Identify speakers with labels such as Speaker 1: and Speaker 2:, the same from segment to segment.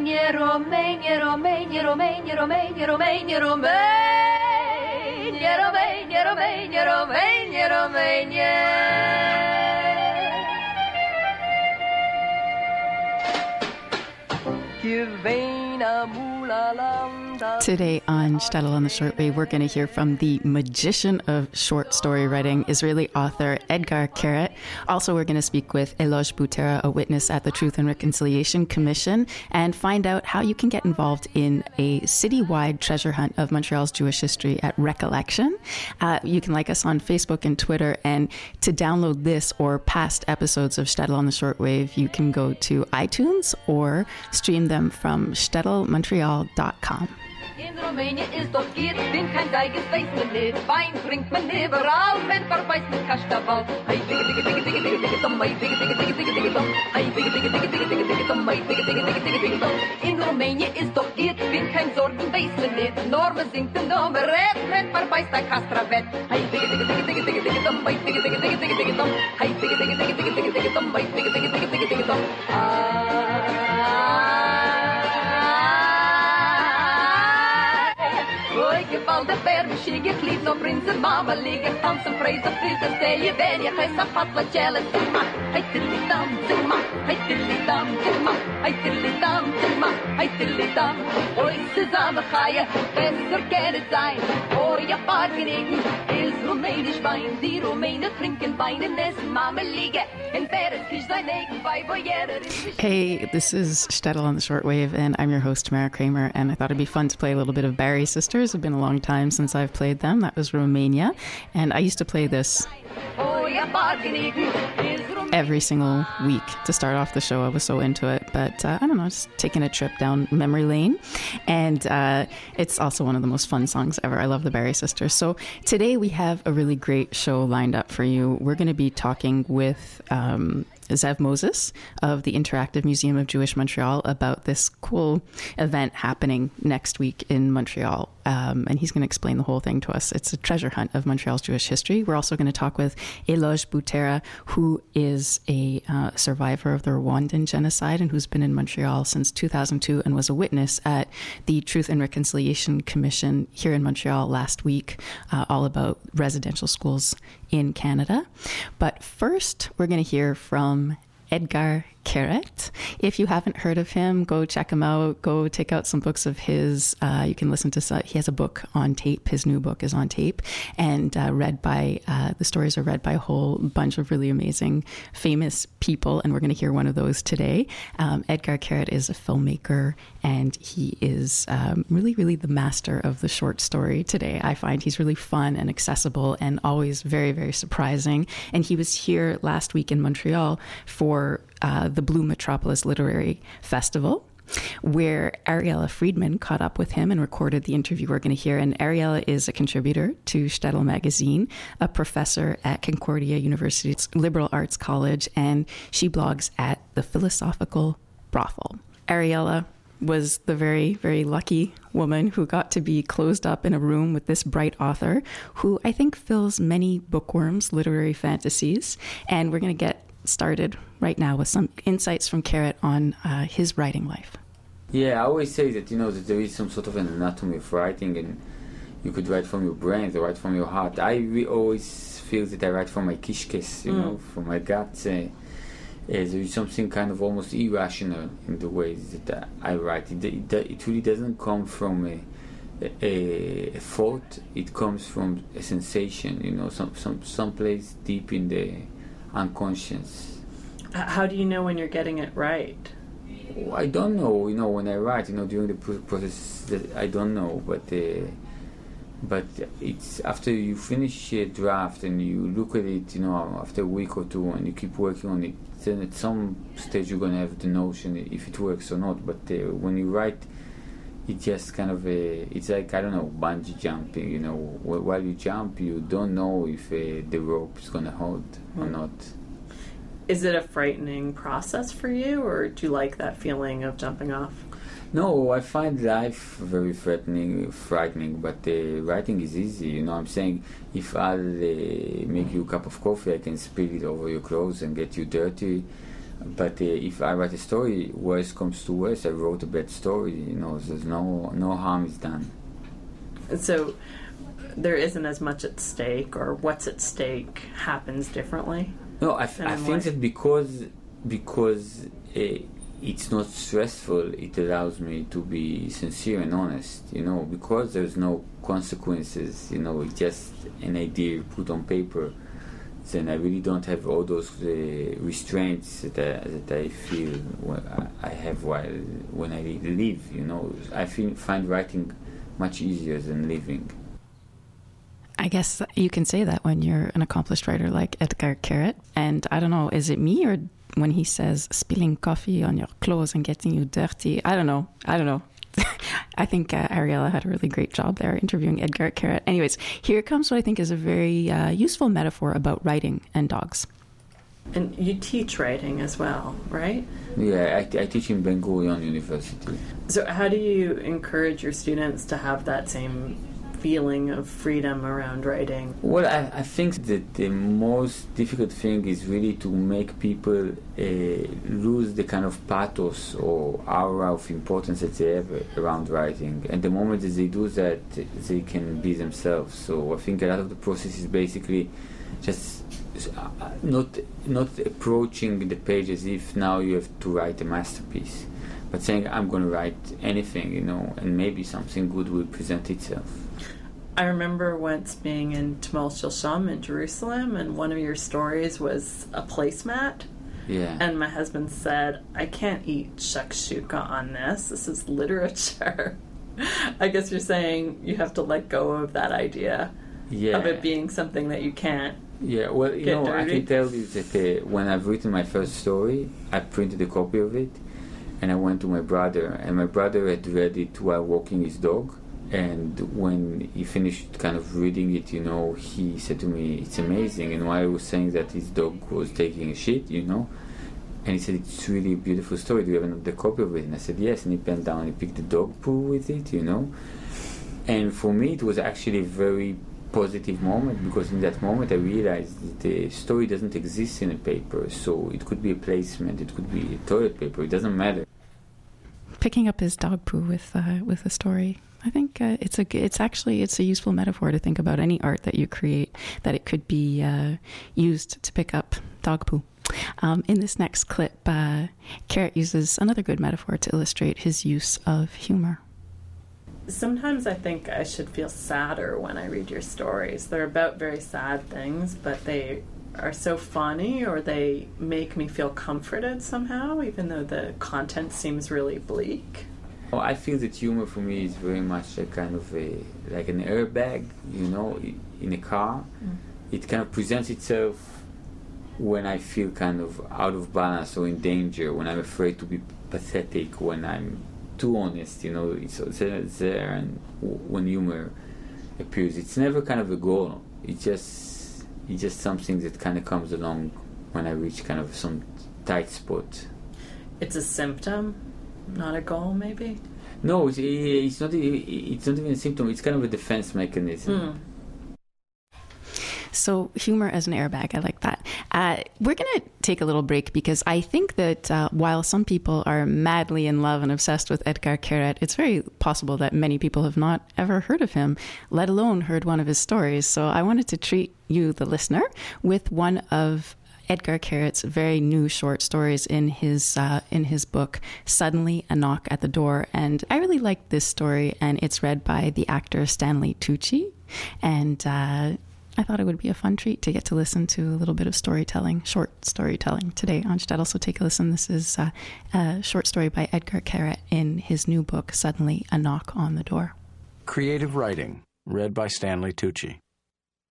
Speaker 1: Romania, Romania, Romania, Romania, Romania, Romania, Romania, Romania, Romania, Romania, Romania.
Speaker 2: Today on Shtetl on the Shortwave, we're going to hear from the magician of short story writing, Israeli author Etgar Keret. Also, we're going to speak with Eloge Butera, a witness at the Truth and Reconciliation Commission, and find out how you can get involved in a citywide treasure hunt of Montreal's Jewish history at Recollection. Uh, you can like us on Facebook and Twitter, and to download this or past episodes of Shtetl on the Shortwave, you can go to iTunes or stream them from shtetlmontreal.com.
Speaker 1: In Rumänien ist doch geht, bin kein Geiges, weiß man nicht. Wein trinkt man überall, wenn verbeißt mit Kastabal. Hey, digge, digge, digge, digge, digge, digge, dumm, hey, digge, digge, digge, digge, digge, dumm. Hey, digge, digge, digge, digge, digge, digge, dumm, hey, digge, digge, digge, digge, digge, dumm. In Rumänien ist doch geht, bin kein Sorgen, weiß man nicht. Nur man singt den Nummer, red, wenn verbeißt der Kastrabett. Hey, digge, digge, digge, digge, digge, digge, dumm, hey, digge, digge, digge, digge, digge, dumm. Hey, digge, digge, digge, digge, digge, digge, dumm, hey, digge, digge, digge, digge, digge, dumm. Val Zijn. Hoor je is Romeinisch Die Romeinen Mama. In Paris is zijn eigen
Speaker 2: Hey, this is Shtetl on the Shortwave, and I'm your host, Mara Kramer, and I thought it'd be fun to play a little bit of Barry Sisters. It's been a long time since I've played them. That was Romania. And I used to play this every single week to start off the show. I was so into it. But uh, I don't know, just taking a trip down memory lane. And uh, it's also one of the most fun songs ever. I love the Barry Sisters. So today we have a really great show lined up for you. We're going to be talking with. Um, Zev Moses of the Interactive Museum of Jewish Montreal about this cool event happening next week in Montreal. Um, and he's going to explain the whole thing to us. It's a treasure hunt of Montreal's Jewish history. We're also going to talk with Eloge Butera, who is a uh, survivor of the Rwandan genocide and who's been in Montreal since 2002 and was a witness at the Truth and Reconciliation Commission here in Montreal last week, uh, all about residential schools in Canada. But first, we're going to hear from Etgar Keret. If you haven't heard of him, go check him out. Go take out some books of his. Uh, you can listen to. Some, he has a book on tape. His new book is on tape, and uh, read by uh, the stories are read by a whole bunch of really amazing, famous people. And we're going to hear one of those today. Um, Etgar Keret is a filmmaker, and he is um, really, really the master of the short story today. I find he's really fun and accessible, and always very, very surprising. And he was here last week in Montreal for uh, the Blue Metropolis Literary Festival where Ariella Friedman caught up with him and recorded the interview we're going to hear. And Ariella is a contributor to Shtetl magazine, a professor at Concordia University's Liberal Arts College, and she blogs at the Philosophical Brothel. Ariella was the very, very lucky woman who got to be closed up in a room with this bright author who I think fills many bookworms' literary fantasies. And we're going to get started right now with some insights from Keret on uh, his writing life.
Speaker 3: Yeah, I always say that you know that there is some sort of an anatomy of writing, and you could write from your brain, or write from your heart. I re- always feel that I write from my kishkes, you mm. know, from my gut. Uh, there is something kind of almost irrational in the way that I write. It, it, it really doesn't come from a, a, a, thought. It comes from a sensation, you know, some some some place deep in the unconscious.
Speaker 4: How do you know when you're getting it right?
Speaker 3: I don't know. You know, when I write, you know, during the process, I don't know. But uh, but it's after you finish a draft and you look at it, you know, after a week or two, and you keep working on it. Then at some stage you're gonna have the notion if it works or not. But uh, when you write, it just kind of a, it's like I don't know bungee jumping. You know, while you jump, you don't know if uh, the rope is gonna hold mm. or hmm. not.
Speaker 4: Is it a frightening process for you, or do you like that feeling of jumping off?
Speaker 3: No, I find life very frightening, frightening. But uh, writing is easy. You know, I'm saying if I'll uh, make you a cup of coffee, I can spill it over your clothes and get you dirty But uh, if I write a story, worst comes to worst, I wrote a bad story. You know, there's no no harm is done.
Speaker 4: So there isn't as much at stake, or what's at stake happens differently.
Speaker 3: No, I, f- I think
Speaker 4: what-
Speaker 3: that because because uh, it's not stressful, it allows me to be sincere and honest. You know, because there's no consequences. You know, it's just an idea put on paper. Then I really don't have all those uh, restraints that I, that I feel I have while when I live. You know, I feel, find writing much easier than living.
Speaker 2: I guess you can say that when you're an accomplished writer like Etgar Keret. And I don't know, is it me or when he says spilling coffee on your clothes and getting you dirty? I don't know. I don't know. I think uh, Ariella had a really great job there interviewing Etgar Keret. Anyways, here comes what I think is a very uh, useful metaphor about writing and dogs.
Speaker 4: And you teach writing as well, right?
Speaker 3: Yeah, I, I teach in Ben Gurion University.
Speaker 4: So how do you encourage your students to have that same feeling of freedom around writing?
Speaker 3: Well, I, I think that the most difficult thing is really to make people uh, lose the kind of pathos or aura of importance that they have around writing. And the moment that they do that, they can be themselves. So I think a lot of the process is basically just uh, not not approaching the page as if now you have to write a masterpiece, but saying I'm going to write anything, you know, and maybe something good will present itself.
Speaker 4: I remember once being in Tmol Shilshom in Jerusalem, and one of your stories was a placemat.
Speaker 3: Yeah.
Speaker 4: And my husband said, I can't eat shakshuka on this. This is literature. I guess you're saying you have to let go of that idea
Speaker 3: yeah.
Speaker 4: of it being something that you can't.
Speaker 3: Yeah, well, you know, I can tell you that uh, when I've written my first story, I printed a copy of it, and I went to my brother, and my brother had read it while walking his dog. And when he finished kind of reading it, you know, he said to me, "It's amazing." And while I was saying that his dog was taking a shit, you know, and he said, "It's really a beautiful story. Do you have another copy of it?" And I said, "Yes." And he bent down and he picked the dog poo with it, you know. And for me, it was actually a very positive moment because in that moment I realized that the story doesn't exist in a paper, so it could be a placement, it could be a toilet paper, it doesn't matter.
Speaker 2: Picking up his dog poo with uh, with a story. I think uh, it's a it's actually it's a useful metaphor to think about any art that you create that it could be uh, used to pick up dog poo. Um, in this next clip, uh, Keret uses another good metaphor to illustrate his use of humor.
Speaker 4: Sometimes I think I should feel sadder when I read your stories. They're about very sad things, but they are so funny or they make me feel comforted somehow, even though the content seems really bleak.
Speaker 3: Well, I feel that humor for me is very much a kind of a like an airbag, you know, in a car. Mm. It kind of presents itself when I feel kind of out of balance or in danger, when I'm afraid to be pathetic, when I'm too honest, you know, it's there, there and when humor appears. It's never kind of a goal. It's just it's just something that kind of comes along when I reach kind of some tight spot.
Speaker 4: It's a symptom, not a goal, maybe.
Speaker 3: No, it's, it's not. It's not even a symptom. It's kind of a defense mechanism.
Speaker 4: Hmm.
Speaker 2: So, humor as an airbag, I like that. Uh, we're going to take a little break because I think that uh, while some people are madly in love and obsessed with Etgar Keret, it's very possible that many people have not ever heard of him, let alone heard one of his stories. So, I wanted to treat you, the listener, with one of Etgar Keret's very new short stories in his uh, in his book "Suddenly a Knock at the Door," and I really liked this story, and it's read by the actor Stanley Tucci, and uh, I thought it would be a fun treat to get to listen to a little bit of storytelling, short storytelling today on Shtetl. So take a listen. This is uh, a short story by Etgar Keret in his new book "Suddenly a Knock on the Door."
Speaker 5: Creative Writing, read by Stanley Tucci.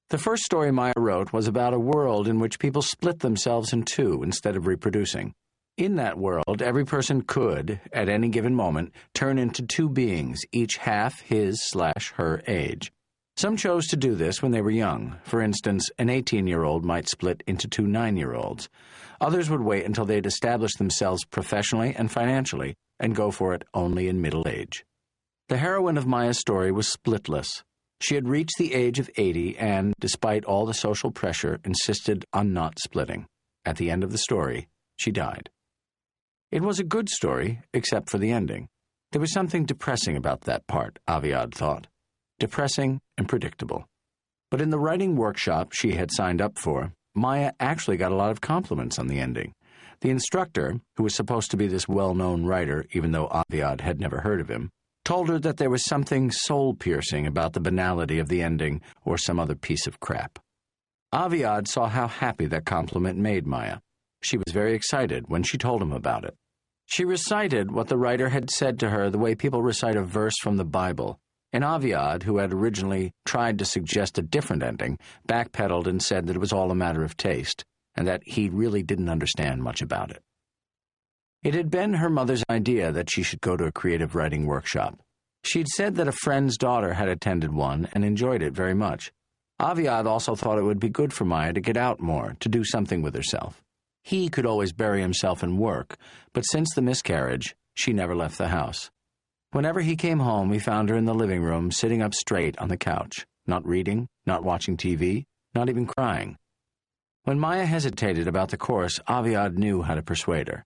Speaker 5: The first story Maya wrote was about a world in which people split themselves in two instead of reproducing. In that world, every person could, at any given moment, turn into two beings, each half his slash her age. Some chose to do this when they were young. For instance, an 18 year old might split into two 9 year olds. Others would wait until they'd established themselves professionally and financially and go for it only in middle age. The heroine of Maya's story was splitless. She had reached the age of 80 and, despite all the social pressure, insisted on not splitting. At the end of the story, she died. It was a good story, except for the ending. There was something depressing about that part, Aviad thought. Depressing and predictable. But in the writing workshop she had signed up for, Maya actually got a lot of compliments on the ending. The instructor, who was supposed to be this well known writer, even though Aviad had never heard of him, told her that there was something soul piercing about the banality of the ending or some other piece of crap. Aviad saw how happy that compliment made Maya. She was very excited when she told him about it. She recited what the writer had said to her the way people recite a verse from the Bible. And Aviad, who had originally tried to suggest a different ending, backpedaled and said that it was all a matter of taste and that he really didn't understand much about it. It had been her mother's idea that she should go to a creative writing workshop. She'd said that a friend's daughter had attended one and enjoyed it very much. Aviad also thought it would be good for Maya to get out more, to do something with herself. He could always bury himself in work, but since the miscarriage, she never left the house. Whenever he came home, he found her in the living room, sitting up straight on the couch, not reading, not watching TV, not even crying. When Maya hesitated about the course, Aviad knew how to persuade her.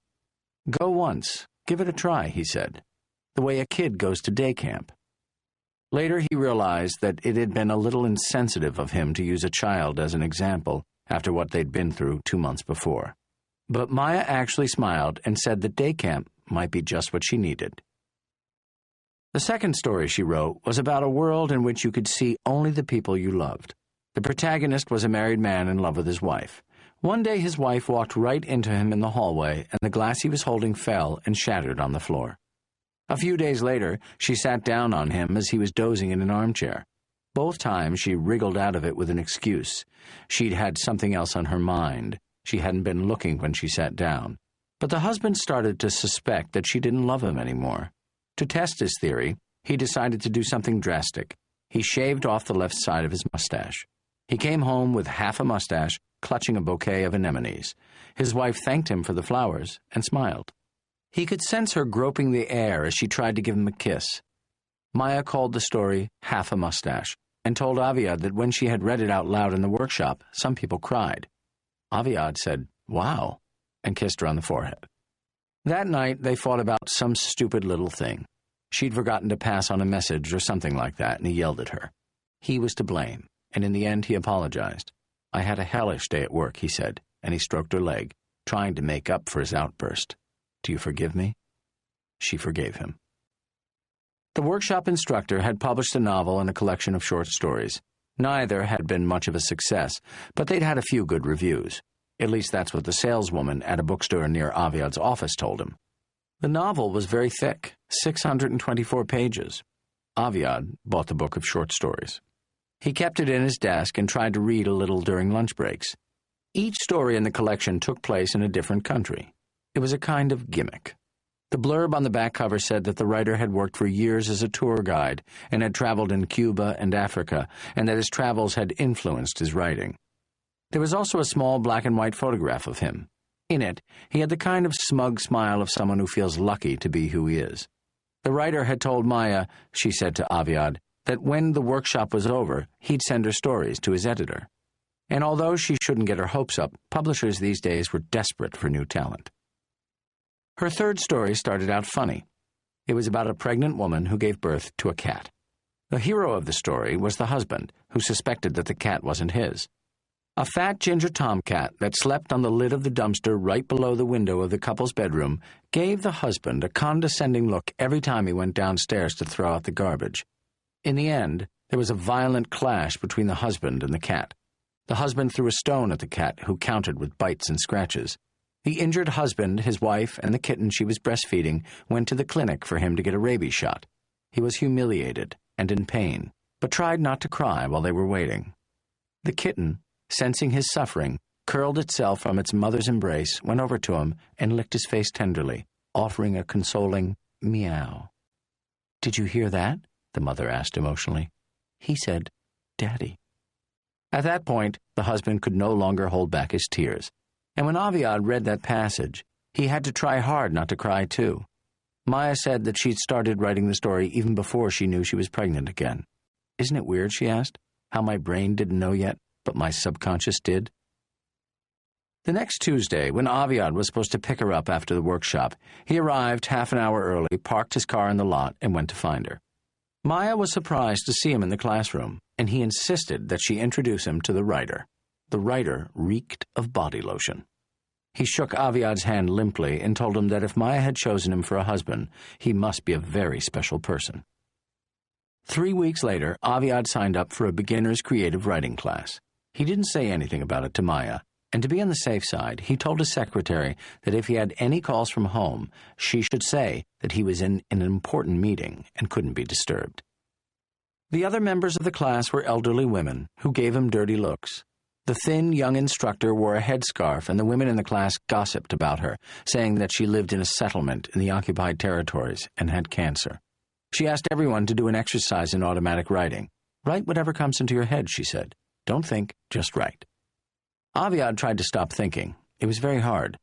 Speaker 5: Go once. Give it a try, he said. The way a kid goes to day camp. Later, he realized that it had been a little insensitive of him to use a child as an example after what they'd been through two months before. But Maya actually smiled and said that day camp might be just what she needed. The second story she wrote was about a world in which you could see only the people you loved. The protagonist was a married man in love with his wife. One day his wife walked right into him in the hallway, and the glass he was holding fell and shattered on the floor. A few days later, she sat down on him as he was dozing in an armchair. Both times she wriggled out of it with an excuse. She'd had something else on her mind. She hadn't been looking when she sat down. But the husband started to suspect that she didn't love him anymore. To test his theory, he decided to do something drastic. He shaved off the left side of his mustache. He came home with half a mustache, clutching a bouquet of anemones. His wife thanked him for the flowers and smiled. He could sense her groping the air as she tried to give him a kiss. Maya called the story Half a Mustache and told Aviad that when she had read it out loud in the workshop, some people cried. Aviad said, Wow, and kissed her on the forehead. That night, they fought about some stupid little thing. She'd forgotten to pass on a message or something like that, and he yelled at her. He was to blame and in the end he apologized. I had a hellish day at work, he said, and he stroked her leg, trying to make up for his outburst. Do you forgive me? She forgave him. The workshop instructor had published a novel and a collection of short stories. Neither had been much of a success, but they'd had a few good reviews. At least that's what the saleswoman at a bookstore near Aviad's office told him. The novel was very thick, 624 pages. Aviad bought the book of short stories. He kept it in his desk and tried to read a little during lunch breaks. Each story in the collection took place in a different country. It was a kind of gimmick. The blurb on the back cover said that the writer had worked for years as a tour guide and had traveled in Cuba and Africa, and that his travels had influenced his writing. There was also a small black and white photograph of him. In it, he had the kind of smug smile of someone who feels lucky to be who he is. The writer had told Maya, she said to Aviad, that when the workshop was over, he'd send her stories to his editor. And although she shouldn't get her hopes up, publishers these days were desperate for new talent. Her third story started out funny. It was about a pregnant woman who gave birth to a cat. The hero of the story was the husband, who suspected that the cat wasn't his. A fat ginger tomcat that slept on the lid of the dumpster right below the window of the couple's bedroom gave the husband a condescending look every time he went downstairs to throw out the garbage. In the end, there was a violent clash between the husband and the cat. The husband threw a stone at the cat, who countered with bites and scratches. The injured husband, his wife, and the kitten she was breastfeeding went to the clinic for him to get a rabies shot. He was humiliated and in pain, but tried not to cry while they were waiting. The kitten, sensing his suffering, curled itself from its mother's embrace, went over to him, and licked his face tenderly, offering a consoling meow. Did you hear that? The mother asked emotionally. He said, Daddy. At that point, the husband could no longer hold back his tears, and when Aviad read that passage, he had to try hard not to cry too. Maya said that she'd started writing the story even before she knew she was pregnant again. Isn't it weird, she asked, how my brain didn't know yet, but my subconscious did? The next Tuesday, when Aviad was supposed to pick her up after the workshop, he arrived half an hour early, parked his car in the lot, and went to find her. Maya was surprised to see him in the classroom, and he insisted that she introduce him to the writer. The writer reeked of body lotion. He shook Aviad's hand limply and told him that if Maya had chosen him for a husband, he must be a very special person. Three weeks later, Aviad signed up for a beginner's creative writing class. He didn't say anything about it to Maya, and to be on the safe side, he told his secretary that if he had any calls from home, she should say that he was in an important meeting and couldn't be disturbed. The other members of the class were elderly women who gave him dirty looks. The thin, young instructor wore a headscarf, and the women in the class gossiped about her, saying that she lived in a settlement in the occupied territories and had cancer. She asked everyone to do an exercise in automatic writing. Write whatever comes into your head, she said. Don't think, just write. Aviad tried to stop thinking. It was very hard.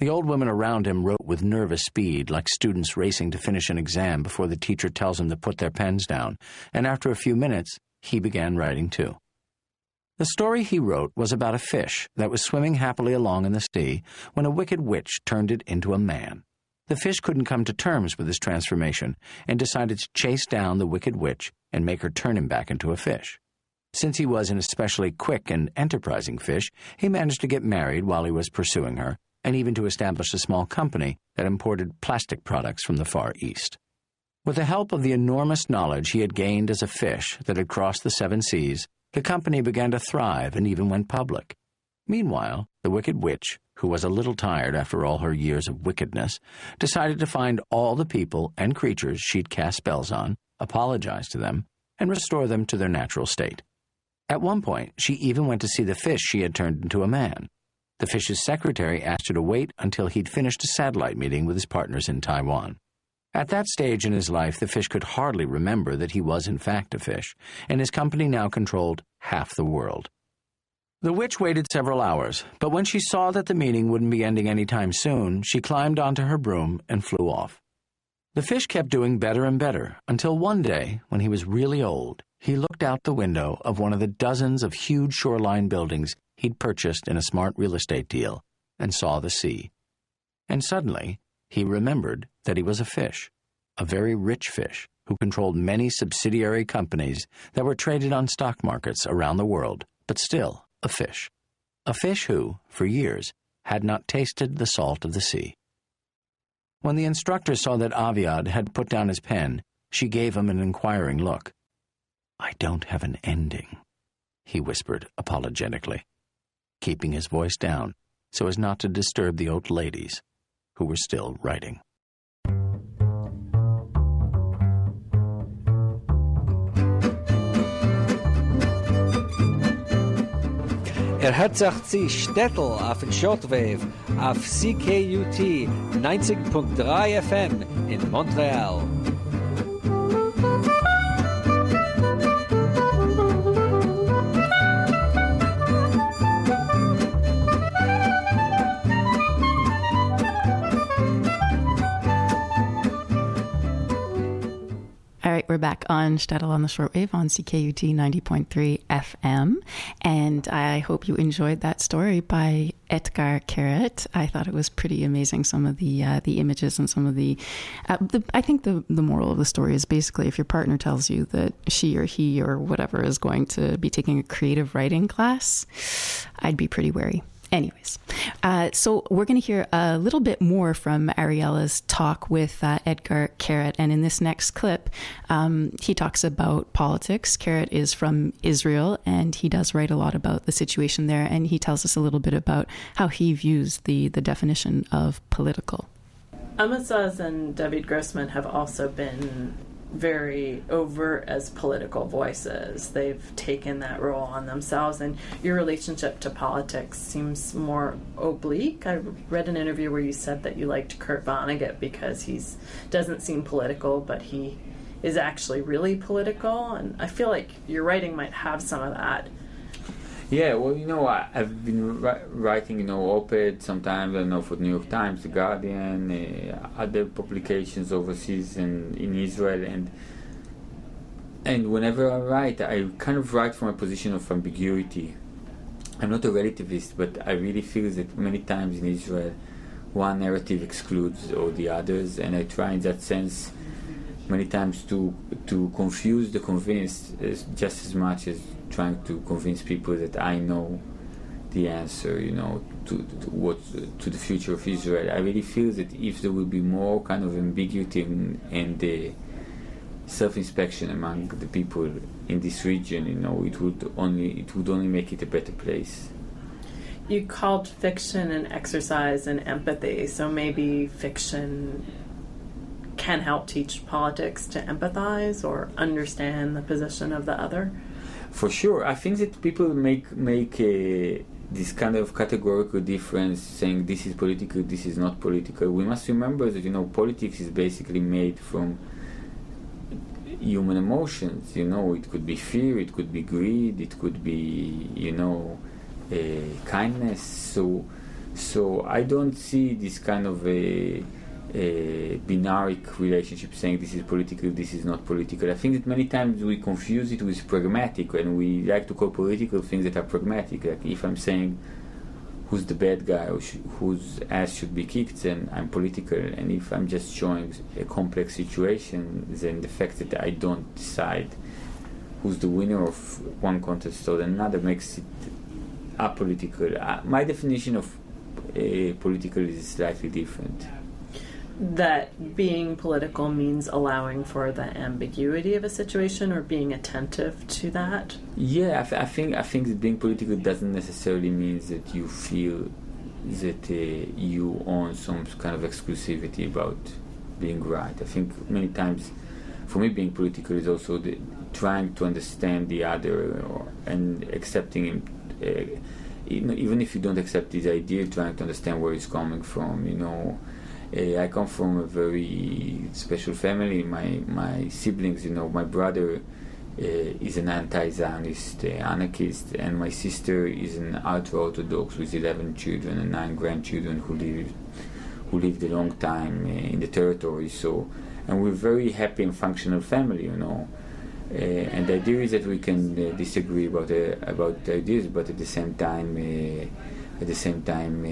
Speaker 5: The old women around him wrote with nervous speed, like students racing to finish an exam before the teacher tells them to put their pens down, and after a few minutes, he began writing too. The story he wrote was about a fish that was swimming happily along in the sea when a wicked witch turned it into a man. The fish couldn't come to terms with his transformation and decided to chase down the wicked witch and make her turn him back into a fish. Since he was an especially quick and enterprising fish, he managed to get married while he was pursuing her, and even to establish a small company that imported plastic products from the Far East. With the help of the enormous knowledge he had gained as a fish that had crossed the seven seas, the company began to thrive and even went public. Meanwhile, the Wicked Witch, who was a little tired after all her years of wickedness, decided to find all the people and creatures she'd cast spells on, apologize to them, and restore them to their natural state. At one point, she even went to see the fish she had turned into a man. The fish's secretary asked her to wait until he'd finished a satellite meeting with his partners in Taiwan. At that stage in his life, the fish could hardly remember that he was in fact a fish, and his company now controlled half the world. The witch waited several hours, but when she saw that the meeting wouldn't be ending any time soon, she climbed onto her broom and flew off. The fish kept doing better and better until one day, when he was really old, he looked out the window of one of the dozens of huge shoreline buildings he'd purchased in a smart real estate deal and saw the sea. And suddenly, he remembered that he was a fish, a very rich fish who controlled many subsidiary companies that were traded on stock markets around the world, but still a fish. A fish who, for years, had not tasted the salt of the sea. When the instructor saw that Aviad had put down his pen, she gave him an inquiring look. I don't have an ending, he whispered apologetically, keeping his voice down so as not to disturb the old ladies who were still writing.
Speaker 6: Er hat sich zu Shtetl auf den Shortwave auf CKUT 90.3 FM in Montreal.
Speaker 2: We're back on Shtetl on the shortwave on CKUT 90.3 FM. And I hope you enjoyed that story by Etgar Keret. I thought it was pretty amazing. Some of the uh, the images and some of the, uh, the, I think the the moral of the story is basically if your partner tells you that she or he or whatever is going to be taking a creative writing class, I'd be pretty wary. Anyways, uh, so we're going to hear a little bit more from Ariella's talk with uh, Etgar Keret. And in this next clip, um, he talks about politics. Keret is from Israel and he does write a lot about the situation there. And he tells us a little bit about how he views the, the definition of political.
Speaker 4: Amos Oz and David Grossman have also been very overt as political voices. They've taken that role on themselves, and your relationship to politics seems more oblique. I read an interview where you said that you liked Kurt Vonnegut because he doesn't seem political, but he is actually really political, and I feel like your writing might have some of that.
Speaker 3: Yeah, well, you know, I, have been ri- writing, you know, op-ed sometimes, I know, for the New York Times, The Guardian, uh, other publications overseas and in Israel, and and whenever I write, I kind of write from a position of ambiguity. I'm not a relativist, but I really feel that many times in Israel, one narrative excludes all the others, and I try in that sense many times to to confuse the convinced just as much as trying to convince people that I know the answer, you know, to, to what to the future of Israel. I really feel that if there will be more kind of ambiguity and, the self-inspection among the people in this region, you know, it would only it would only make it a better place.
Speaker 4: You called fiction an exercise in empathy, so maybe fiction can help teach politics to empathize or understand the position of the other.
Speaker 3: For sure, I think that people make make a, this kind of categorical difference, saying this is political, this is not political. We must remember that you know politics is basically made from human emotions. You know, it could be fear, it could be greed, it could be you know uh, kindness. So, so I don't see this kind of a, a binary relationship saying this is political, this is not political. I think that many times we confuse it with pragmatic, and we like to call political things that are pragmatic. Like if I'm saying who's the bad guy or sh- whose ass should be kicked, then I'm political. And if I'm just showing a complex situation, then the fact that I don't decide who's the winner of one contest or another makes it apolitical. Uh, my definition of uh, political is slightly different.
Speaker 4: That being political means allowing for the ambiguity of a situation or being attentive to that.
Speaker 3: Yeah, I, th- I think I think being political doesn't necessarily mean that you feel that uh, you own some kind of exclusivity about being right. I think many times, for me, being political is also the, trying to understand the other or, and accepting him. Uh, even if you don't accept his idea, trying to understand where he's coming from. You know, uh, I come from a very special family. My my siblings, you know, my brother uh, is an anti-Zionist uh, anarchist, and my sister is an ultra-orthodox with 11 children and nine grandchildren who lived who lived a long time in the territory. So, and we're very happy and functional family, you know. Uh, and the idea is that we can uh, disagree about uh, about ideas, but at the same time, at the same time,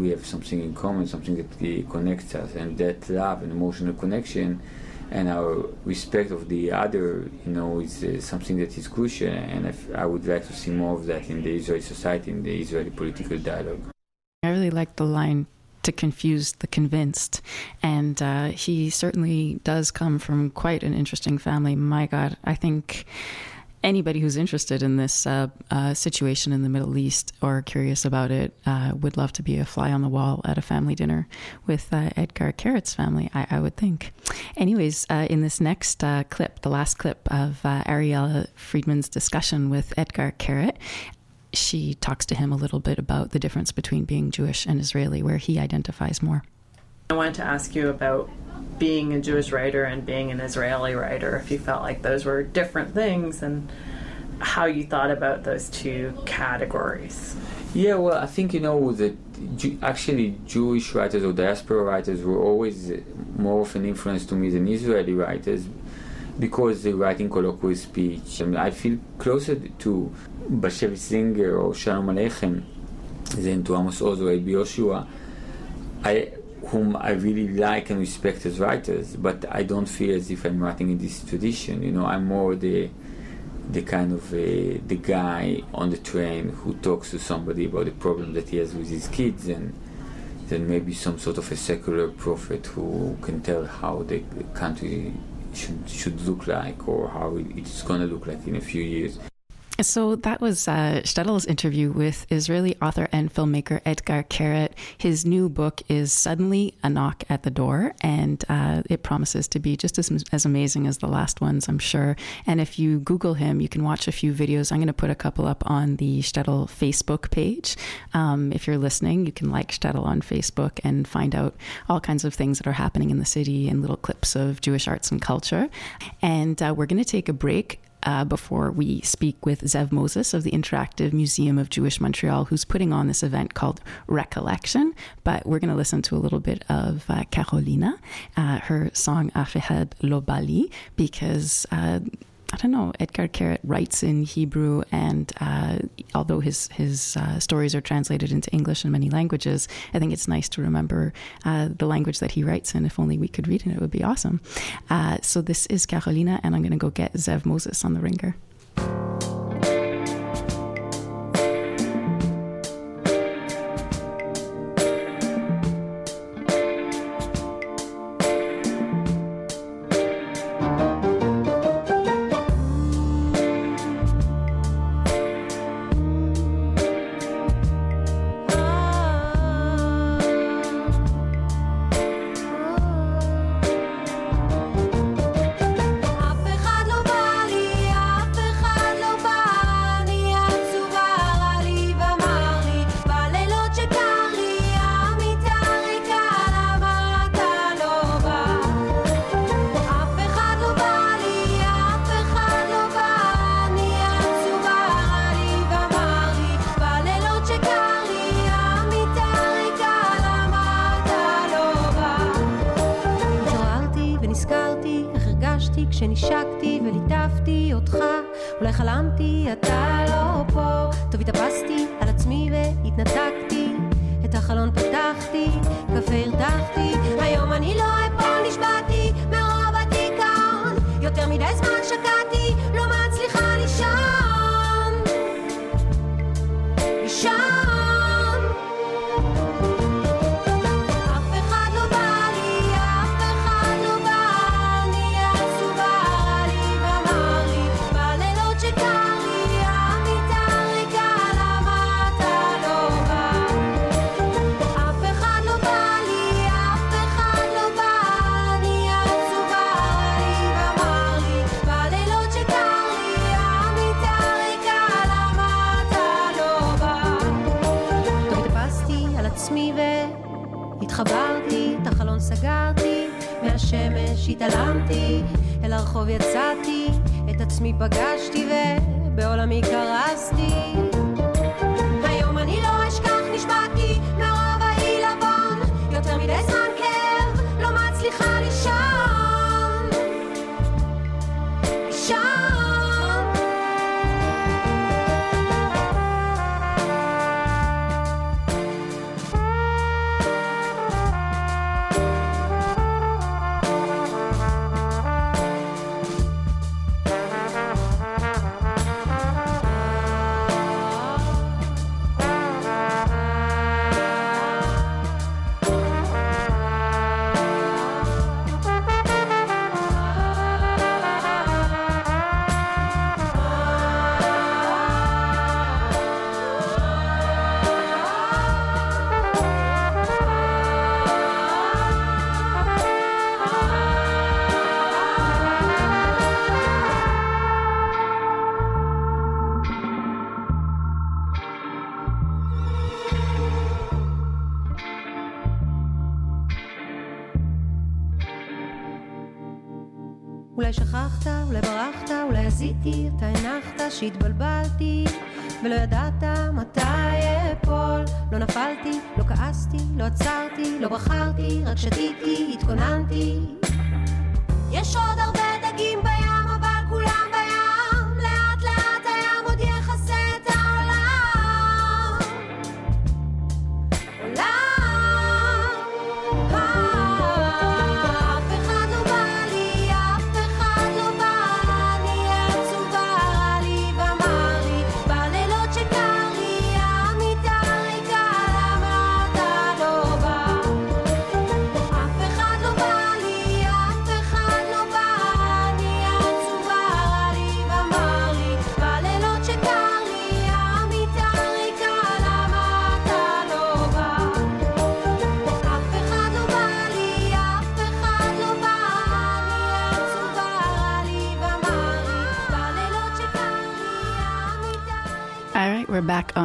Speaker 3: we have something in common, something that connects us, and that love and emotional connection, and our respect of the other, you know, is something that is crucial. And I would like to see more of that in the Israeli society, in the Israeli political dialogue.
Speaker 2: I really like the line to confuse the convinced. And uh, he certainly does come from quite an interesting family. My God, I think anybody who's interested in this uh, uh, situation in the Middle East or curious about it uh, would love to be a fly on the wall at a family dinner with uh, Etgar Keret's family, I, I, would think. Anyways, uh, in this next uh, clip, the last clip of Ariella Friedman's discussion with Etgar Keret, she talks to him a little bit about the difference between being Jewish and Israeli, where he identifies more.
Speaker 4: I wanted to ask you about being a Jewish writer and being an Israeli writer, if you felt like those were different things and how you thought about those two categories.
Speaker 3: Yeah, well, I think you know that actually Jewish writers or diaspora writers were always more of an influence to me than Israeli writers because they write in colloquial speech. I, mean, I feel closer to Bashevis Singer or Shalom Aleichem than to Amos Oz or Yehoshua, I, whom I really like and respect as writers, but I don't feel as if I'm writing in this tradition. You know, I'm more the the kind of uh, the guy on the train who talks to somebody about the problem that he has with his kids and then maybe some sort of a secular prophet who can tell how the country should should look like or how it's going to look like in a few years.
Speaker 2: So that was uh, Shtetl's interview with Israeli author and filmmaker Etgar Keret. His new book is Suddenly a Knock at the Door, and uh, it promises to be just as, as amazing as the last ones, I'm sure. And if you Google him, you can watch a few videos. I'm going to put a couple up on the Shtetl Facebook page. Um, if you're listening, you can like Shtetl on Facebook and find out all kinds of things that are happening in the city and little clips of Jewish arts and culture. And uh, we're going to take a break uh, before we speak with Zev Moses of the Interactive Museum of Jewish Montreal, who's putting on this event called Recollection. But we're going to listen to a little bit of uh, Carolina, uh, her song Afehad Lo Bali, because uh, I don't know. Etgar Keret writes in Hebrew, and uh, although his his uh, stories are translated into English and many languages, I think it's nice to remember uh, the language that he writes in. If only we could read it, it would be awesome. Uh, so this is Carolina, and I'm going to go get Zev Moses on the ringer.
Speaker 7: כשנשקתי וליטפתי אותך אולי חלמתי אתה לא פה. טוב התאפסתי על עצמי והתנתקתי התעלמתי, אל הרחוב יצאתי, את עצמי פגשתי ובעולמי קרסתי. שהתבלבלתי ולא ידעת מתי אפול. לא נפלתי, לא כעסתי, לא עצרתי, לא בחרתי, רק שתיתי,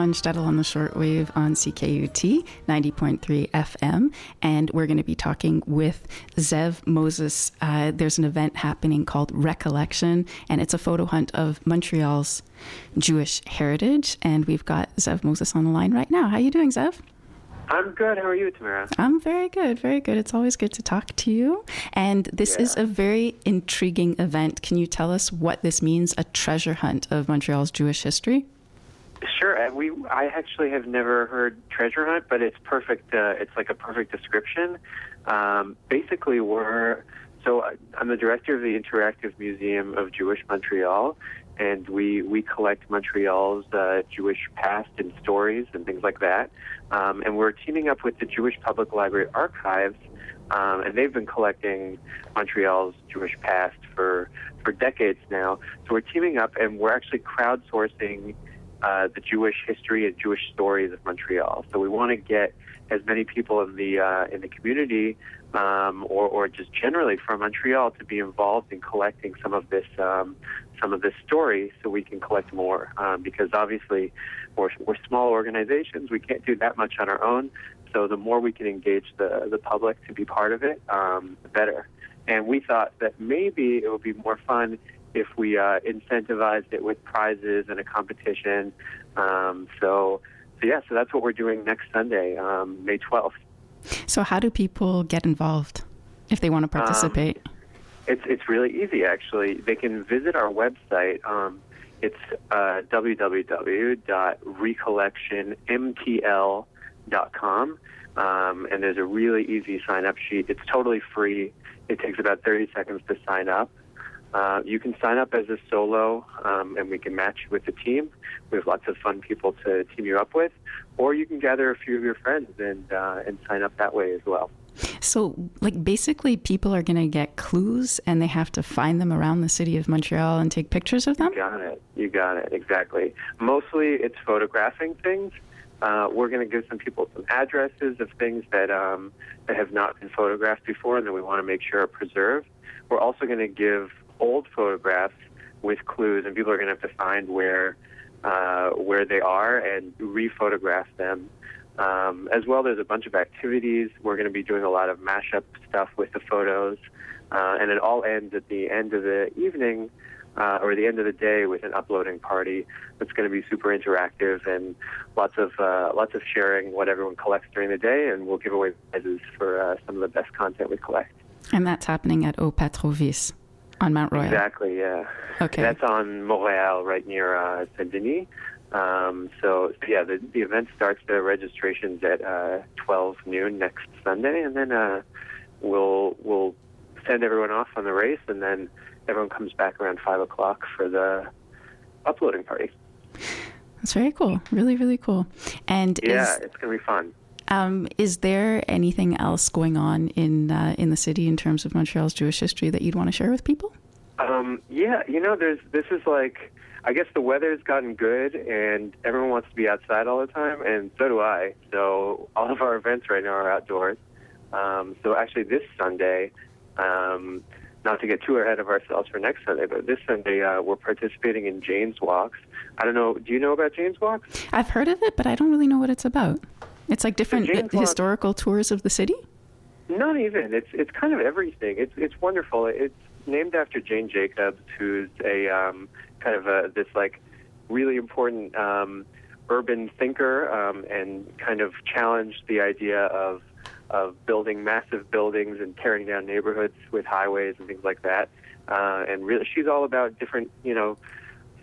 Speaker 2: back on the shortwave on CKUT 90.3 FM, and we're going to be talking with Zev Moses. Uh, there's an event happening called Recollection, and it's a photo hunt of Montreal's Jewish heritage. And we've got Zev Moses on the line right now. How are you doing, Zev?
Speaker 8: I'm good. How are you, Tamara?
Speaker 2: I'm very good, very good. It's always good to talk to you. And this is a very intriguing event. Can you tell us what this means, a treasure hunt of Montreal's Jewish history?
Speaker 8: Sure. uh, We I actually have never heard treasure hunt, but it's perfect. Uh, it's like a perfect description. Um, basically, we're so uh, I'm the director of the Interactive Museum of Jewish Montreal, and we we collect Montreal's uh, Jewish past and stories and things like that. Um, and we're teaming up with the Jewish Public Library Archives, um, and they've been collecting Montreal's Jewish past for for decades now. So we're teaming up, and we're actually crowdsourcing uh, the Jewish history and Jewish stories of Montreal. So we want to get as many people in the uh, in the community, um, or or just generally from Montreal, to be involved in collecting some of this um, some of this story, so we can collect more. Um, because obviously, we're we're small organizations, we can't do that much on our own. So the more we can engage the the public to be part of it, um, the better. And we thought that maybe it would be more fun if we uh, incentivized it with prizes and a competition. Um, so, so yeah, so that's what we're doing next Sunday, um, May 12th.
Speaker 2: So, how do people get involved if they want to participate?
Speaker 8: It's it's really easy actually. They can visit our website. Um, it's uh, www.recollectionmtl.com, um, and there's a really easy sign up sheet. It's totally free. It takes about 30 seconds to sign up. Uh, you can sign up as a solo, um, and we can match you with a team. We have lots of fun people to team you up with, or you can gather a few of your friends and uh, and sign up that way as well.
Speaker 2: So, like, basically, people are going to get clues and they have to find them around the city of Montreal and take pictures of them?
Speaker 8: You got it. You got it. Exactly. Mostly it's photographing things. Uh, we're going to give some people some addresses of things that um, that have not been photographed before and that we want to make sure are preserved. We're also going to give old photographs with clues, and people are going to have to find where uh, where they are and re-photograph them. Um, as well, there's a bunch of activities. We're going to be doing a lot of mashup stuff with the photos, uh, and it all ends at the end of the evening uh, or the end of the day with an uploading party that's going to be super interactive and lots of uh, lots of sharing what everyone collects during the day, and we'll give away prizes for uh, some of the best content we collect.
Speaker 2: And that's happening at Au Patro Vys on Mount Royal.
Speaker 8: Exactly, yeah.
Speaker 2: Okay.
Speaker 8: That's on Montreal, right near uh, Saint Denis. Um, so, yeah, the, the event starts. The registrations at uh, 12 noon next Sunday, and then uh, we'll we'll send everyone off on the race, and then everyone comes back around five o'clock for the uploading party.
Speaker 2: That's very cool. Really, really cool. And
Speaker 8: Yeah,
Speaker 2: is,
Speaker 8: it's gonna be fun.
Speaker 2: Um, is there anything else going on in uh, in the city in terms of Montreal's Jewish history that you'd want to share with people?
Speaker 8: Um, yeah, you know, there's this is like I guess the weather's gotten good and everyone wants to be outside all the time, and so do I. So all of our events right now are outdoors. Um, so actually, this Sunday, um, not to get too ahead of ourselves for next Sunday, but this Sunday uh, we're participating in Jane's Walks. I don't know. Do you know about Jane's Walks?
Speaker 2: I've heard of it, but I don't really know what it's about. It's like different uh, historical tours of the city.
Speaker 8: Not even. It's it's kind of everything. It's it's wonderful. It's named after Jane Jacobs, who's a um, kind of a this like really important um, urban thinker, um, and kind of challenged the idea of of building massive buildings and tearing down neighborhoods with highways and things like that. Uh, and really, she's all about different, you know,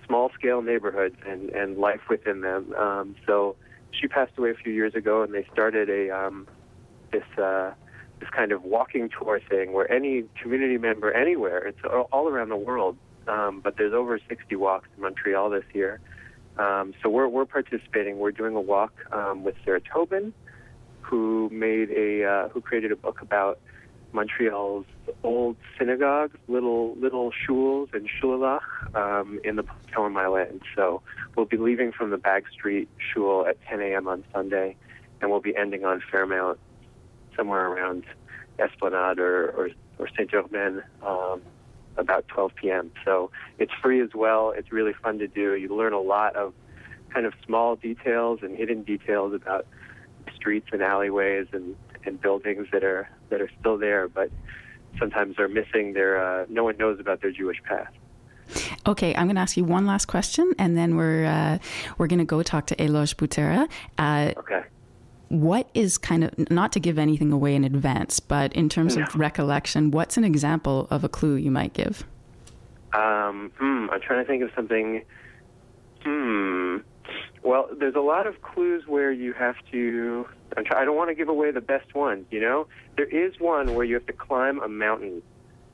Speaker 8: small scale neighborhoods and and life within them. Um, so she passed away a few years ago, and they started a um, this. Uh, this kind of walking tour thing where any community member anywhere, it's all around the world, um, but there's over 60 walks in Montreal this year. Um, so we're, we're participating. We're doing a walk um, with Sarah Tobin, who made a uh, who created a book about Montreal's old synagogues, little little shuls and shulach um, in the Tower Mile End. So we'll be leaving from the Bagg Street shul at 10 a.m. on Sunday, and we'll be ending on Fairmount somewhere around Esplanade or, or, or Saint Germain um, about 12 p.m. So it's free as well. It's really fun to do. You learn a lot of kind of small details and hidden details about streets and alleyways and, and buildings that are that are still there, but sometimes they're missing their. Uh, no one knows about their Jewish past.
Speaker 2: Okay, I'm going to ask you one last question, and then we're uh, we're going to go talk to Eloge Butera. Uh,
Speaker 8: Okay.
Speaker 2: what is kind of not to give anything away in advance, but in terms of recollection, what's an example of a clue you might give?
Speaker 8: Um, hmm, I'm trying to think of something. Hmm. Well, there's a lot of clues where you have to. I don't want to give away the best ones. You know, there is one where you have to climb a mountain.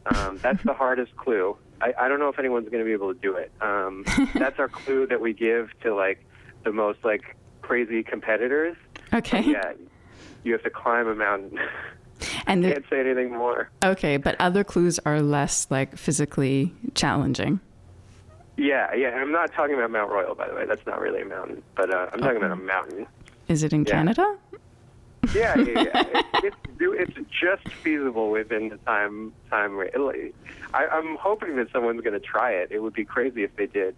Speaker 8: Um, that's the hardest clue. I, I don't know if anyone's going to be able to do it. Um, that's our clue that we give to like the most like crazy competitors.
Speaker 2: Okay.
Speaker 8: Yeah, you have to climb a mountain.
Speaker 2: And the,
Speaker 8: Can't say anything more.
Speaker 2: okay, but other clues are less like physically challenging.
Speaker 8: Yeah, yeah. I'm not talking about Mount Royal, by the way. That's not really a mountain, but uh, I'm talking about a mountain.
Speaker 2: Is it in
Speaker 8: Yeah.
Speaker 2: Canada?
Speaker 8: Yeah, yeah, yeah. it, it's do- it's just feasible within the time time. ra- like, I, I'm hoping that someone's going to try it. It would be crazy if they did.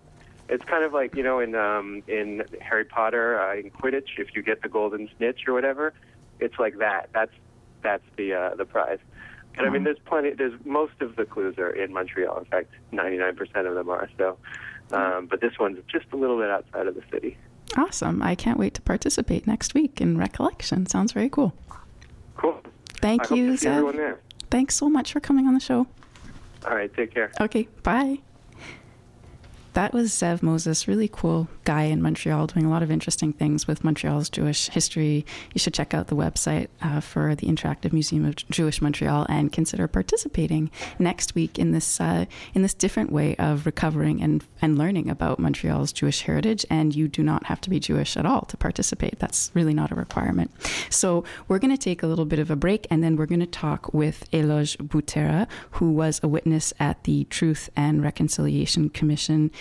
Speaker 8: It's kind of like you know in um, in Harry Potter uh, in Quidditch, if you get the golden snitch or whatever, it's like that. That's that's the uh, the prize. And I mean, there's plenty. There's most of the clues are in Montreal. In fact, 99% of them are. So, um, but this one's just a little bit outside of the city.
Speaker 2: Awesome. I can't wait to participate next week in Recollection. Sounds very cool.
Speaker 8: Cool.
Speaker 2: Thank
Speaker 8: I
Speaker 2: you,
Speaker 8: to see everyone
Speaker 2: Zev.
Speaker 8: there.
Speaker 2: Thanks so much for coming on the show.
Speaker 8: All right, take care.
Speaker 2: Okay, bye. That was Zev Moses, really cool guy in Montreal, doing a lot of interesting things with Montreal's Jewish history. You should check out the website uh, for the Interactive Museum of Jewish Montreal and consider participating next week in this uh, in this different way of recovering and and learning about Montreal's Jewish heritage. And you do not have to be Jewish at all to participate. That's really not a requirement. So we're going to take a little bit of a break, and then we're going to talk with Eloge Butera, who was a witness at the Truth and Reconciliation Commission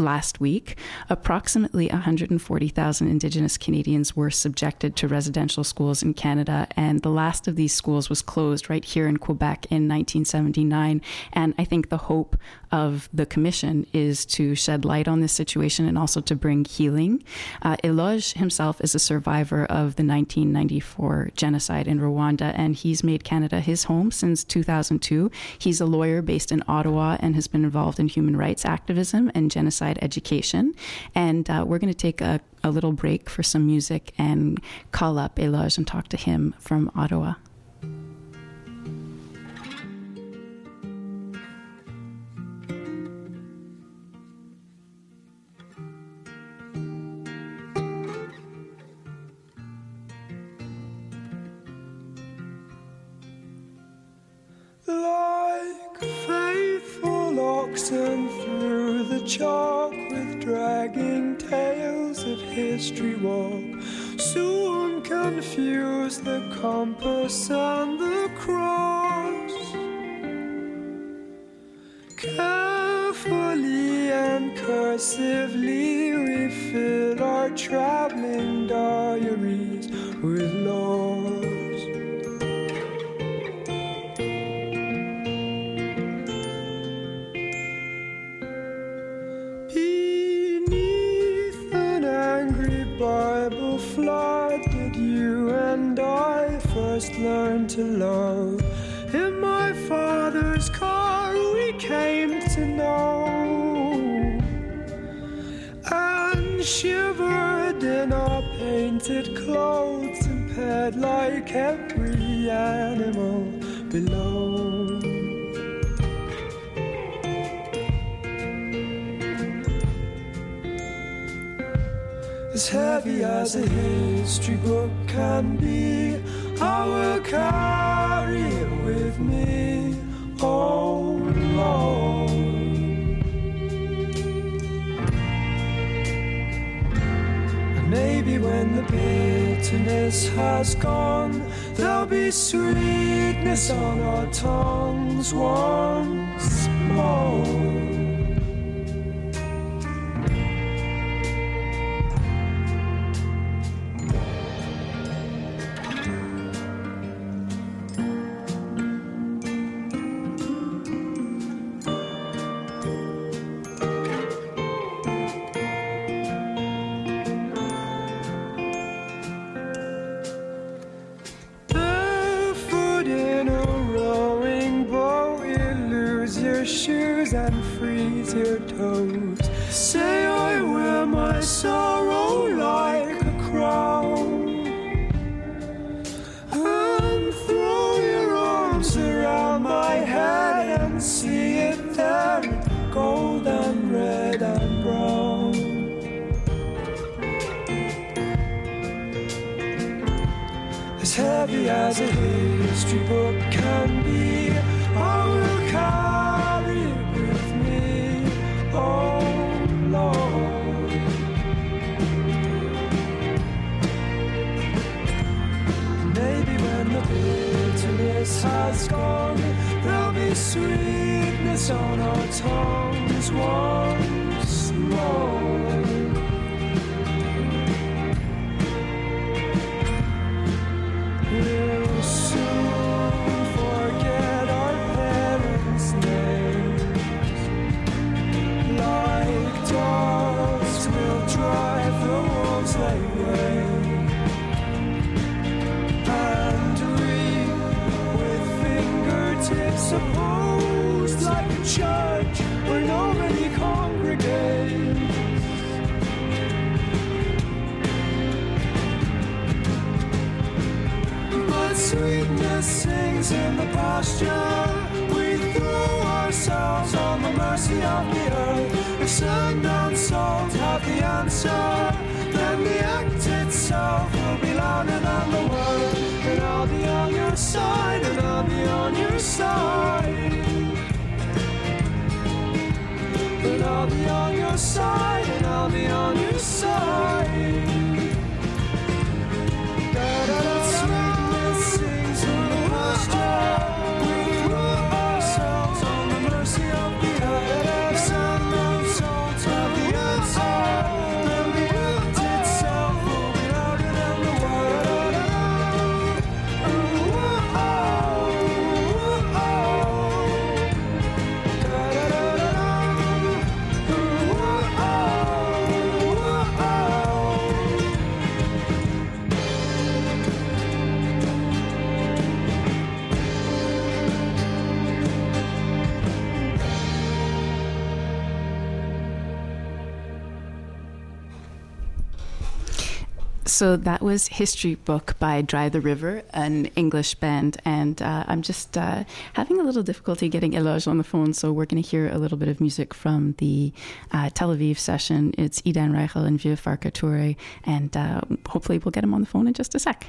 Speaker 2: last week. Approximately 140,000 Indigenous Canadians were subjected to residential schools in Canada, and the last of these schools was closed right here in Quebec in 1979. And I think the hope of the commission is to shed light on this situation and also to bring healing. Uh, Eloge himself is a survivor of the 1994 genocide in Rwanda, and he's made Canada his home since 2002. He's a lawyer based in Ottawa and has been involved in human rights activism and genocide education. And uh, we're going to take a, a little break for some music and call up Eloge and talk to him from Ottawa.
Speaker 9: Bitterness has gone, there'll be sweetness on our tongues once more. We threw ourselves on the mercy of the earth. If sand and salt have the answer, then the act itself will be louder than the word. And I'll be on your side, and I'll be on your side. And I'll be on your side, and I'll be on
Speaker 2: So that was History Book by Dry the River, an English band. And uh, I'm just uh, having a little difficulty getting Eloge on the phone, so we're going to hear a little bit of music from the uh, Tel Aviv session. It's Idan Reichel and Vieux Farka Toure, and uh, hopefully we'll get him on the phone in just a sec.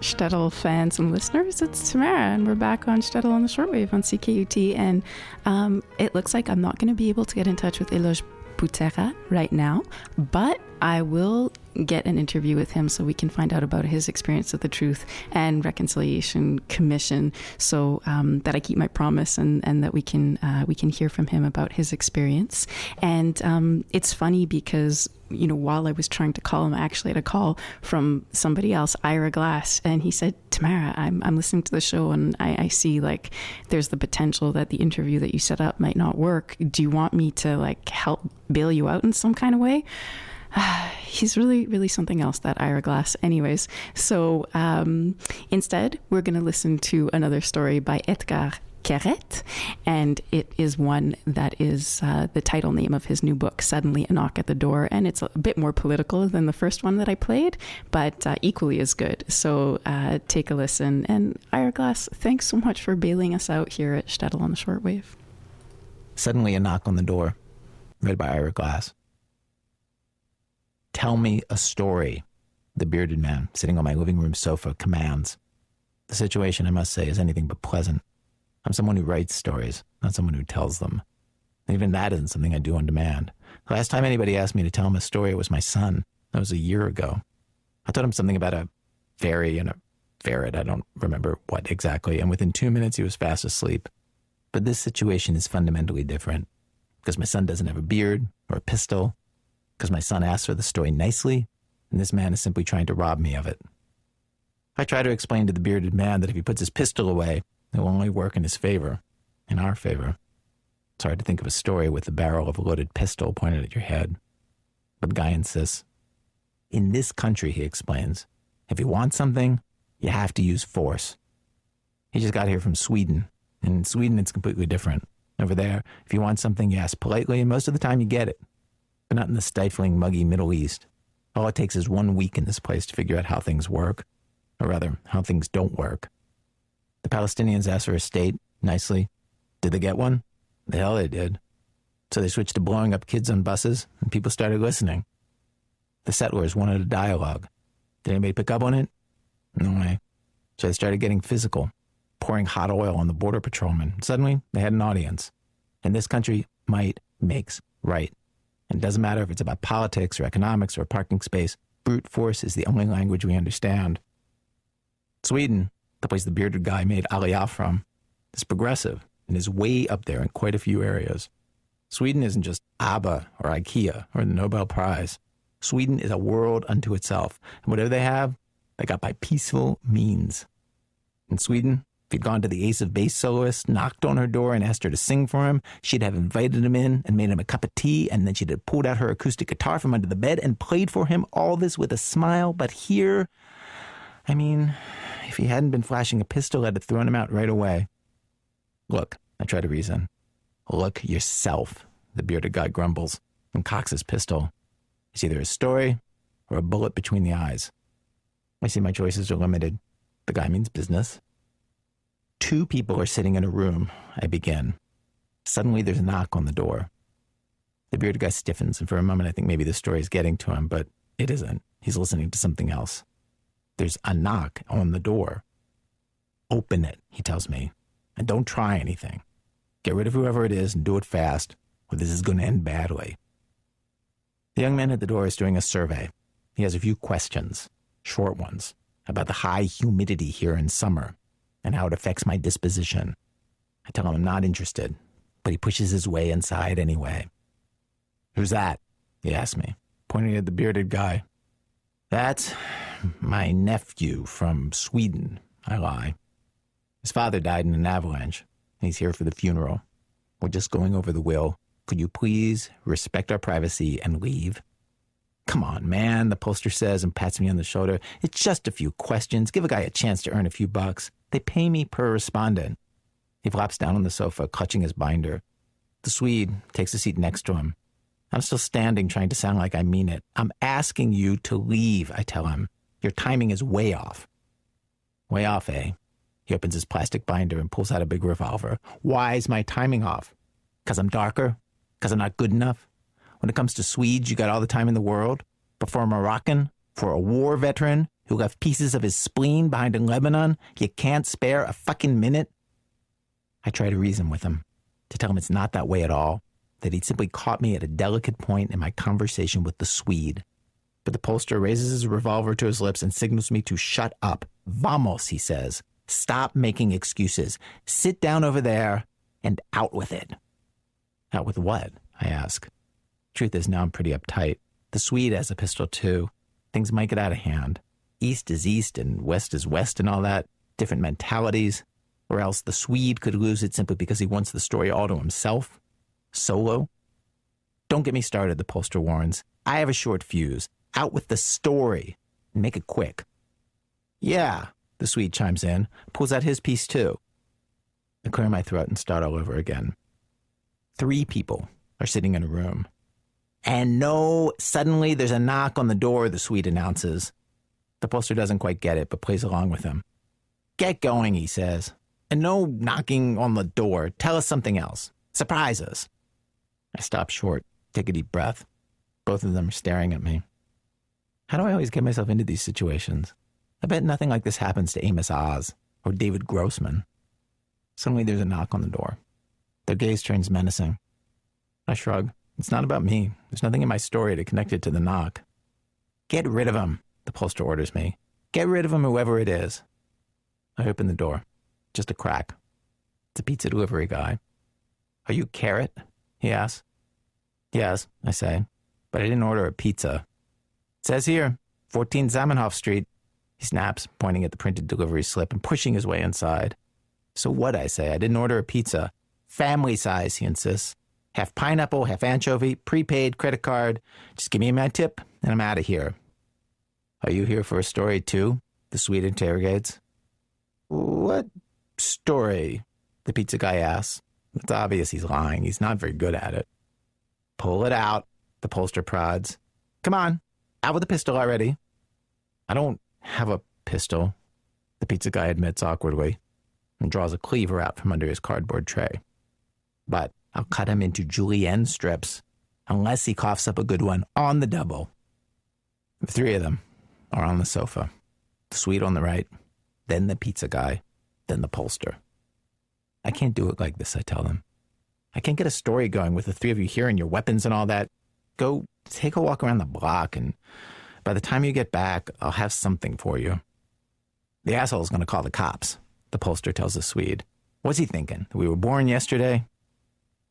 Speaker 2: Shtetl fans and listeners. It's Tamara, and we're back on Shtetl on the shortwave on CKUT. And um, it looks like I'm not going to be able to get in touch with Eloge Butera right now, but I will get an interview with him so we can find out about his experience of the Truth and Reconciliation Commission, so um, that I keep my promise and, and that we can uh, we can hear from him about his experience. And um, it's funny because you know while I was trying to call him, I actually had a call from somebody else, Ira Glass, and he said, "Tamara, I'm I'm listening to the show and I, I see like there's the potential that the interview that you set up might not work. Do you want me to like help bail you out in some kind of way?" he's really, really something else, that Ira Glass. Anyways, so um, instead, we're going to listen to another story by Etgar Keret, and it is one that is uh, the title name of his new book, Suddenly a Knock at the Door. And it's a bit more political than the first one that I played, but uh, equally as good. So uh, take a listen. And Ira Glass, thanks so much for bailing us out here at Shtetl on the Shortwave.
Speaker 10: Suddenly a knock on the door, read by Ira Glass. Tell me a story, the bearded man sitting on my living room sofa commands. The situation, I must say, is anything but pleasant. I'm someone who writes stories, not someone who tells them. Even that isn't something I do on demand. The last time anybody asked me to tell him a story, it was my son. That was a year ago. I told him something about a fairy and a ferret. I don't remember what exactly. And within two minutes, he was fast asleep. But this situation is fundamentally different because my son doesn't have a beard or a pistol, because my son asked for the story nicely, and this man is simply trying to rob me of it. I try to explain to the bearded man that if he puts his pistol away, it will only work in his favor, in our favor. It's hard to think of a story with the barrel of a loaded pistol pointed at your head. But the guy insists. In this country, he explains, if you want something, you have to use force. He just got here from Sweden, and in Sweden, it's completely different. Over there, if you want something, you ask politely, and most of the time you get it. But not in the stifling, muggy Middle East. All it takes is one week in this place to figure out how things work, or rather, how things don't work. The Palestinians asked for a state, nicely. Did they get one? The hell they did. So they switched to blowing up kids on buses, and people started listening. The settlers wanted a dialogue. Did anybody pick up on it? No way. So they started getting physical, pouring hot oil on the border patrolmen. Suddenly, they had an audience. In this country, might makes right. And it doesn't matter if it's about politics or economics or parking space, brute force is the only language we understand. Sweden, the place the bearded guy made Aliyah from, is progressive and is way up there in quite a few areas. Sweden isn't just ABBA or IKEA or the Nobel Prize. Sweden is a world unto itself, and whatever they have, they got by peaceful means. In Sweden, if he'd gone to the ace of base soloist, knocked on her door, and asked her to sing for him, she'd have invited him in and made him a cup of tea, and then she'd have pulled out her acoustic guitar from under the bed and played for him, all this with a smile. But here, I mean, if he hadn't been flashing a pistol, I'd have thrown him out right away. Look, I try to reason. Look yourself, the bearded guy grumbles and cocks his pistol. It's either a story or a bullet between the eyes. I see my choices are limited. The guy means business. Two people are sitting in a room. I begin. Suddenly, there's a knock on the door. The bearded guy stiffens, and for a moment, I think maybe the story is getting to him, but it isn't. He's listening to something else. There's a knock on the door. Open it, he tells me, and don't try anything. Get rid of whoever it is and do it fast, or this is going to end badly. The young man at the door is doing a survey. He has a few questions, short ones, about the high humidity here in summer and how it affects my disposition. I tell him I'm not interested, but he pushes his way inside anyway. Who's that? He asks me, pointing at the bearded guy. That's my nephew from Sweden, I lie. His father died in an avalanche. He's here for the funeral. We're just going over the will. Could you please respect our privacy and leave? Come on, man, the poster says and pats me on the shoulder. It's just a few questions. Give a guy a chance to earn a few bucks. They pay me per respondent. He flops down on the sofa, clutching his binder. The Swede takes a seat next to him. I'm still standing, trying to sound like I mean it. I'm asking you to leave, I tell him. Your timing is way off. Way off, eh? He opens his plastic binder and pulls out a big revolver. Why is my timing off? Because I'm darker? Because I'm not good enough? When it comes to Swedes, you got all the time in the world. But for a Moroccan, for a war veteran, who left pieces of his spleen behind in Lebanon, you can't spare a fucking minute? I try to reason with him, to tell him it's not that way at all, that he'd simply caught me at a delicate point in my conversation with the Swede. But the pollster raises his revolver to his lips and signals me to shut up. Vamos, he says. Stop making excuses. Sit down over there and out with it. Out with what? I ask. Truth is, now I'm pretty uptight. The Swede has a pistol too. Things might get out of hand. East is east and west is west and all that. Different mentalities. Or else the Swede could lose it simply because he wants the story all to himself. Solo. Don't get me started, the pollster warns. I have a short fuse. Out with the story. And make it quick. Yeah, the Swede chimes in, pulls out his piece too. I clear my throat and start all over again. Three people are sitting in a room. And no, suddenly there's a knock on the door, the Swede announces. The poster doesn't quite get it, but plays along with him. Get going, he says. And no knocking on the door. Tell us something else. Surprise us. I stop short, take a deep breath. Both of them are staring at me. How do I always get myself into these situations? I bet nothing like this happens to Amos Oz or David Grossman. Suddenly there's a knock on the door. Their gaze turns menacing. I shrug. It's not about me. There's nothing in my story to connect it to the knock. Get rid of him, the poster orders me. Get rid of him, whoever it is. I open the door. Just a crack. It's a pizza delivery guy. Are you Keret? He asks. Yes, I say, but I didn't order a pizza. It says here, 14 Zamenhof Street. He snaps, pointing at the printed delivery slip and pushing his way inside. So what, I say? I didn't order a pizza. Family size, he insists. Half pineapple, half anchovy, prepaid, credit card. Just give me my tip, and I'm out of here. Are you here for a story, too? The Swede interrogates. What story? The pizza guy asks. It's obvious he's lying. He's not very good at it. Pull it out, the pollster prods. Come on, out with the pistol already. I don't have a pistol, the pizza guy admits awkwardly and draws a cleaver out from under his cardboard tray. But I'll cut him into julienne strips unless he coughs up a good one on the double. The three of them are on the sofa the Swede on the right, then the pizza guy, then the pollster. I can't do it like this, I tell them. I can't get a story going with the three of you here and your weapons and all that. Go take a walk around the block, and by the time you get back, I'll have something for you. The asshole's going to call the cops, the pollster tells the Swede. What's he thinking? We were born yesterday?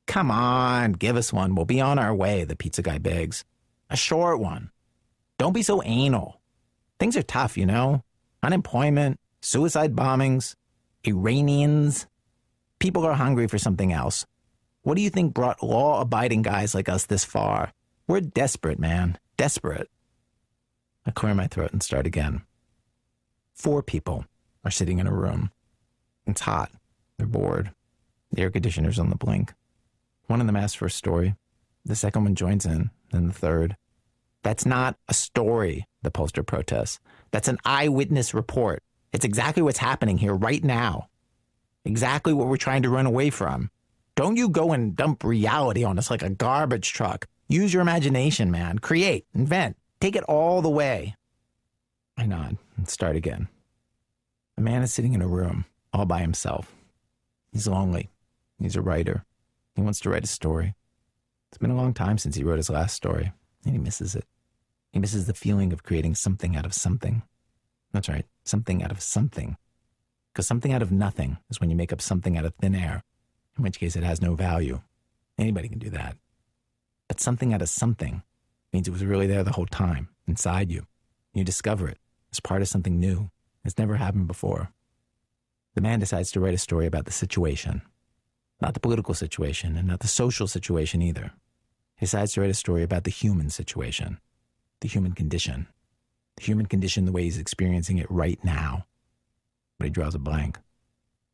Speaker 10: Come on, give us one. We'll be on our way, the pizza guy begs. A short one. Don't be so anal. Things are tough, you know? Unemployment, suicide bombings, Iranians. People are hungry for something else. What do you think brought law abiding guys like us this far? We're desperate, man. Desperate. I clear my throat and start again. Four people are sitting in a room. It's hot. They're bored. The air conditioner's on the blink. One of them asks for a story. The second one joins in, then the third. That's not a story, the pollster protests. That's an eyewitness report. It's exactly what's happening here right now. Exactly what we're trying to run away from. Don't you go and dump reality on us like a garbage truck. Use your imagination, man. Create, invent, take it all the way. I nod and start again. A man is sitting in a room all by himself. He's lonely. He's a writer. He wants to write a story. It's been a long time since he wrote his last story, and he misses it. He misses the feeling of creating something out of something. That's right, something out of something. Because something out of nothing is when you make up something out of thin air, in which case it has no value. Anybody can do that. But something out of something means it was really there the whole time, inside you. You discover it as part of something new. It's never happened before. The man decides to write a story about the situation, not the political situation and not the social situation either. He decides to write a story about the human situation, the human condition, the human condition the way he's experiencing it right now. But he draws a blank.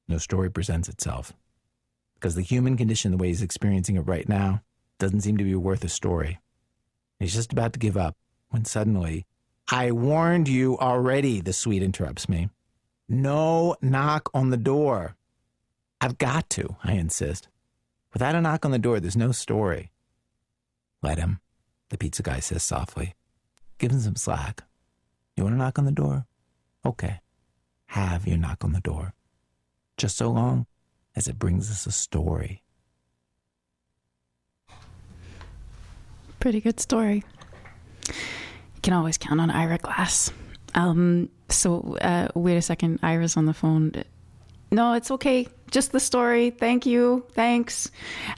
Speaker 10: No story presents itself. Because the human condition the way he's experiencing it right now doesn't seem to be worth a story. He's just about to give up when suddenly, I warned you already, the Swede interrupts me. No knock on the door. I've got to, I insist. Without a knock on the door, there's no story. Let him, the pizza guy says softly. Give him some slack. You want to knock on the door? Okay, have your knock on the door. Just so long as it brings us a story.
Speaker 2: Pretty good story. You can always count on Ira Glass. Um, so uh, wait a second, Ira's on the phone. No, it's okay. Just the story. Thank you. Thanks.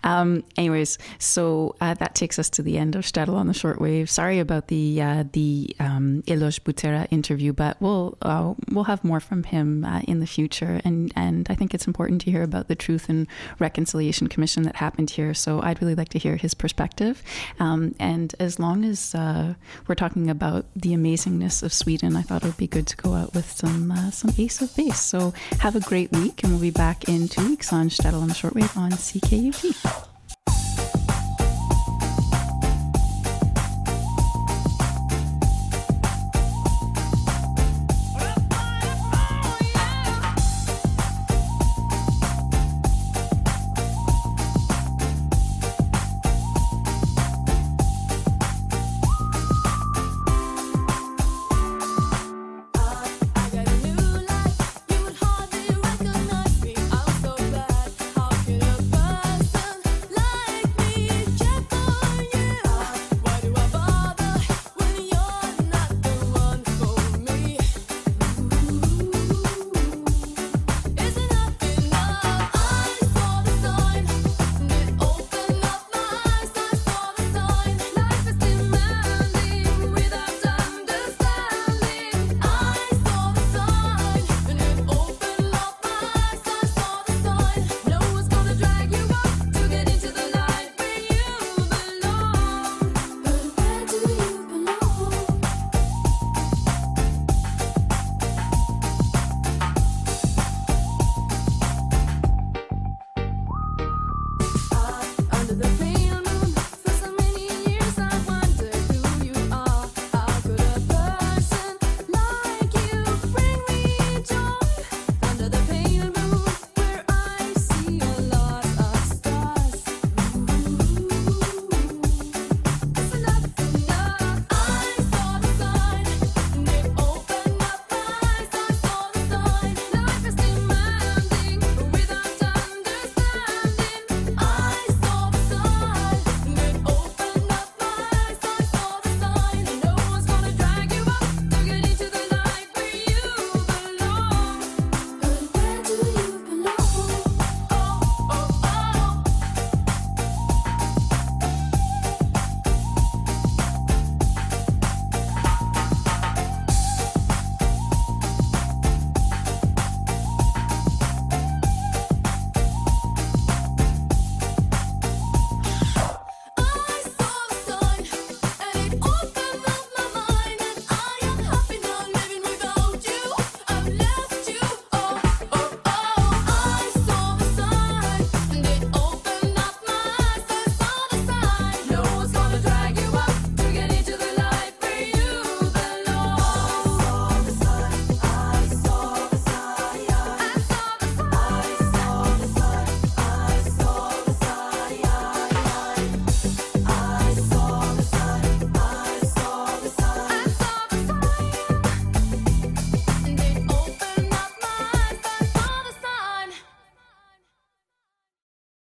Speaker 2: Um, anyways, so uh, that takes us to the end of Shtetl on the shortwave. Sorry about the uh, the um, Butera interview, but we'll uh, we'll have more from him uh, in the future. And and I think it's important to hear about the Truth and Reconciliation Commission that happened here. So I'd really like to hear his perspective. Um, and as long as uh, we're talking about the amazingness of Sweden, I thought it would be good to go out with some uh, some Ace of Base. So have a great week, and we'll be back in two weeks on Shtetl on the Shortwave on CKUT.